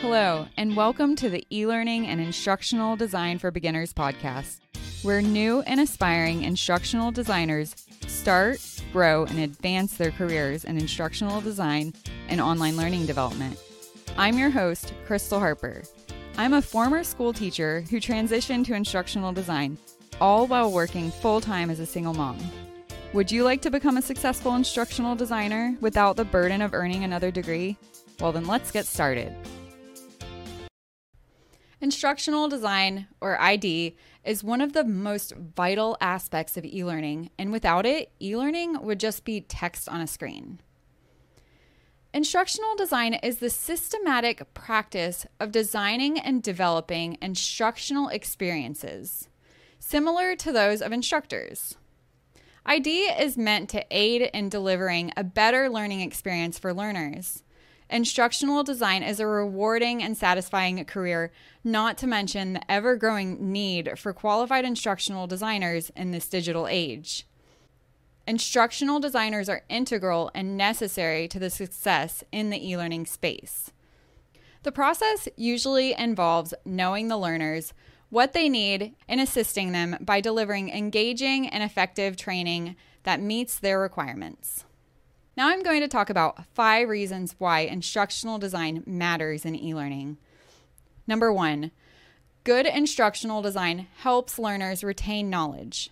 Hello, and welcome to the e learning and instructional design for beginners podcast, where new and aspiring instructional designers start, grow, and advance their careers in instructional design and online learning development. I'm your host, Crystal Harper. I'm a former school teacher who transitioned to instructional design, all while working full time as a single mom. Would you like to become a successful instructional designer without the burden of earning another degree? Well, then let's get started. Instructional design, or ID, is one of the most vital aspects of e learning, and without it, e learning would just be text on a screen. Instructional design is the systematic practice of designing and developing instructional experiences, similar to those of instructors. ID is meant to aid in delivering a better learning experience for learners. Instructional design is a rewarding and satisfying career, not to mention the ever growing need for qualified instructional designers in this digital age. Instructional designers are integral and necessary to the success in the e learning space. The process usually involves knowing the learners, what they need, and assisting them by delivering engaging and effective training that meets their requirements. Now I'm going to talk about five reasons why instructional design matters in e learning. Number one, good instructional design helps learners retain knowledge.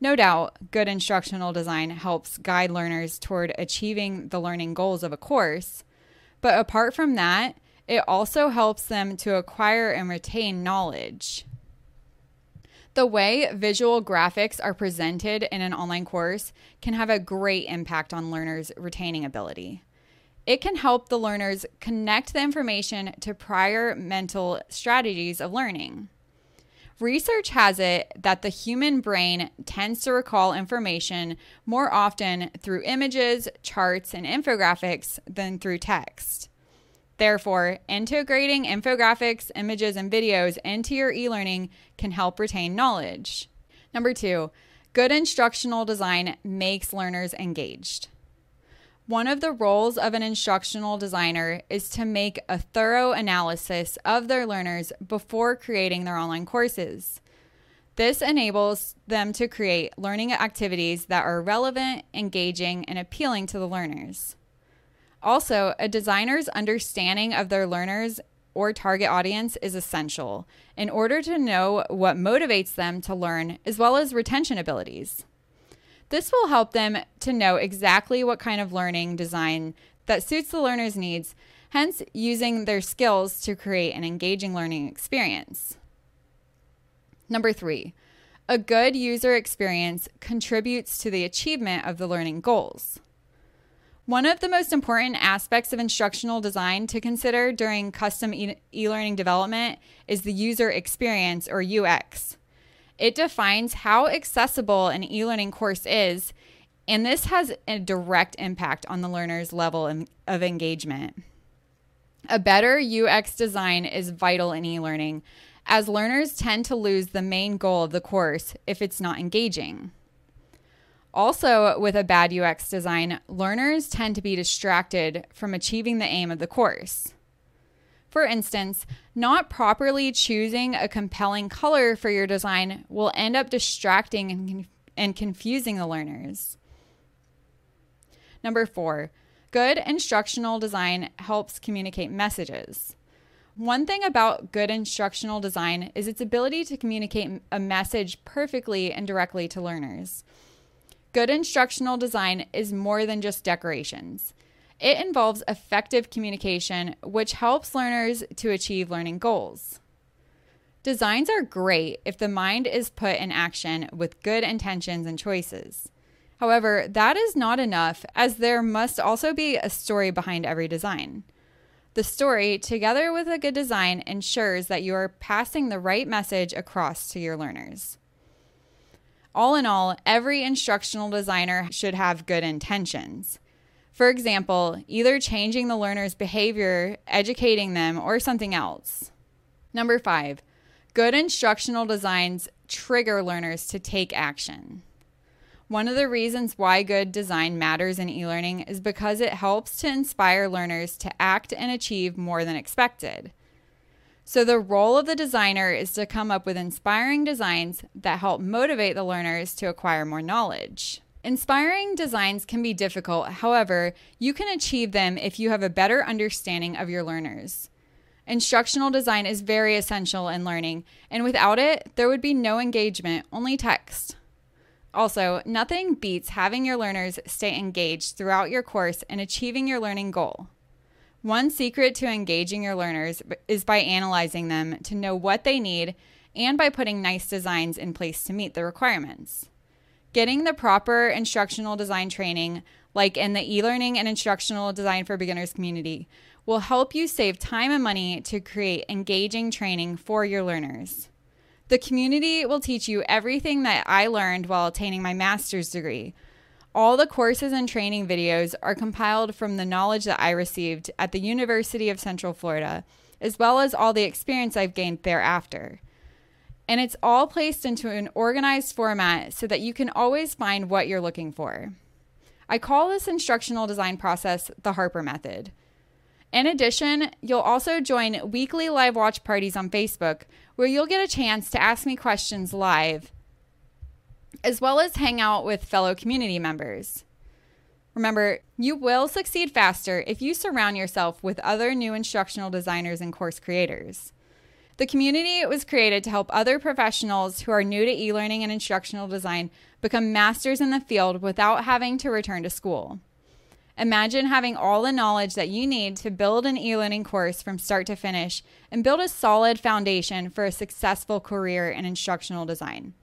No doubt, good instructional design helps guide learners toward achieving the learning goals of a course, but apart from that, it also helps them to acquire and retain knowledge. The way visual graphics are presented in an online course can have a great impact on learners' retaining ability. It can help the learners connect the information to prior mental strategies of learning. Research has it that the human brain tends to recall information more often through images, charts, and infographics than through text. Therefore, integrating infographics, images, and videos into your e learning can help retain knowledge. Number two, good instructional design makes learners engaged. One of the roles of an instructional designer is to make a thorough analysis of their learners before creating their online courses. This enables them to create learning activities that are relevant, engaging, and appealing to the learners. Also, a designer's understanding of their learners or target audience is essential in order to know what motivates them to learn as well as retention abilities. This will help them to know exactly what kind of learning design that suits the learner's needs, hence, using their skills to create an engaging learning experience. Number three, a good user experience contributes to the achievement of the learning goals. One of the most important aspects of instructional design to consider during custom e learning development is the user experience or UX. It defines how accessible an e learning course is, and this has a direct impact on the learner's level of engagement. A better UX design is vital in e learning, as learners tend to lose the main goal of the course if it's not engaging. Also, with a bad UX design, learners tend to be distracted from achieving the aim of the course. For instance, not properly choosing a compelling color for your design will end up distracting and, and confusing the learners. Number four, good instructional design helps communicate messages. One thing about good instructional design is its ability to communicate a message perfectly and directly to learners. Good instructional design is more than just decorations. It involves effective communication, which helps learners to achieve learning goals. Designs are great if the mind is put in action with good intentions and choices. However, that is not enough, as there must also be a story behind every design. The story, together with a good design, ensures that you are passing the right message across to your learners. All in all, every instructional designer should have good intentions. For example, either changing the learner's behavior, educating them, or something else. Number five, good instructional designs trigger learners to take action. One of the reasons why good design matters in e learning is because it helps to inspire learners to act and achieve more than expected. So, the role of the designer is to come up with inspiring designs that help motivate the learners to acquire more knowledge. Inspiring designs can be difficult, however, you can achieve them if you have a better understanding of your learners. Instructional design is very essential in learning, and without it, there would be no engagement, only text. Also, nothing beats having your learners stay engaged throughout your course and achieving your learning goal. One secret to engaging your learners is by analyzing them to know what they need and by putting nice designs in place to meet the requirements. Getting the proper instructional design training, like in the e learning and instructional design for beginners community, will help you save time and money to create engaging training for your learners. The community will teach you everything that I learned while attaining my master's degree. All the courses and training videos are compiled from the knowledge that I received at the University of Central Florida, as well as all the experience I've gained thereafter. And it's all placed into an organized format so that you can always find what you're looking for. I call this instructional design process the Harper Method. In addition, you'll also join weekly live watch parties on Facebook where you'll get a chance to ask me questions live, as well as hang out with fellow community members. Remember, you will succeed faster if you surround yourself with other new instructional designers and course creators. The community was created to help other professionals who are new to e learning and instructional design become masters in the field without having to return to school. Imagine having all the knowledge that you need to build an e learning course from start to finish and build a solid foundation for a successful career in instructional design.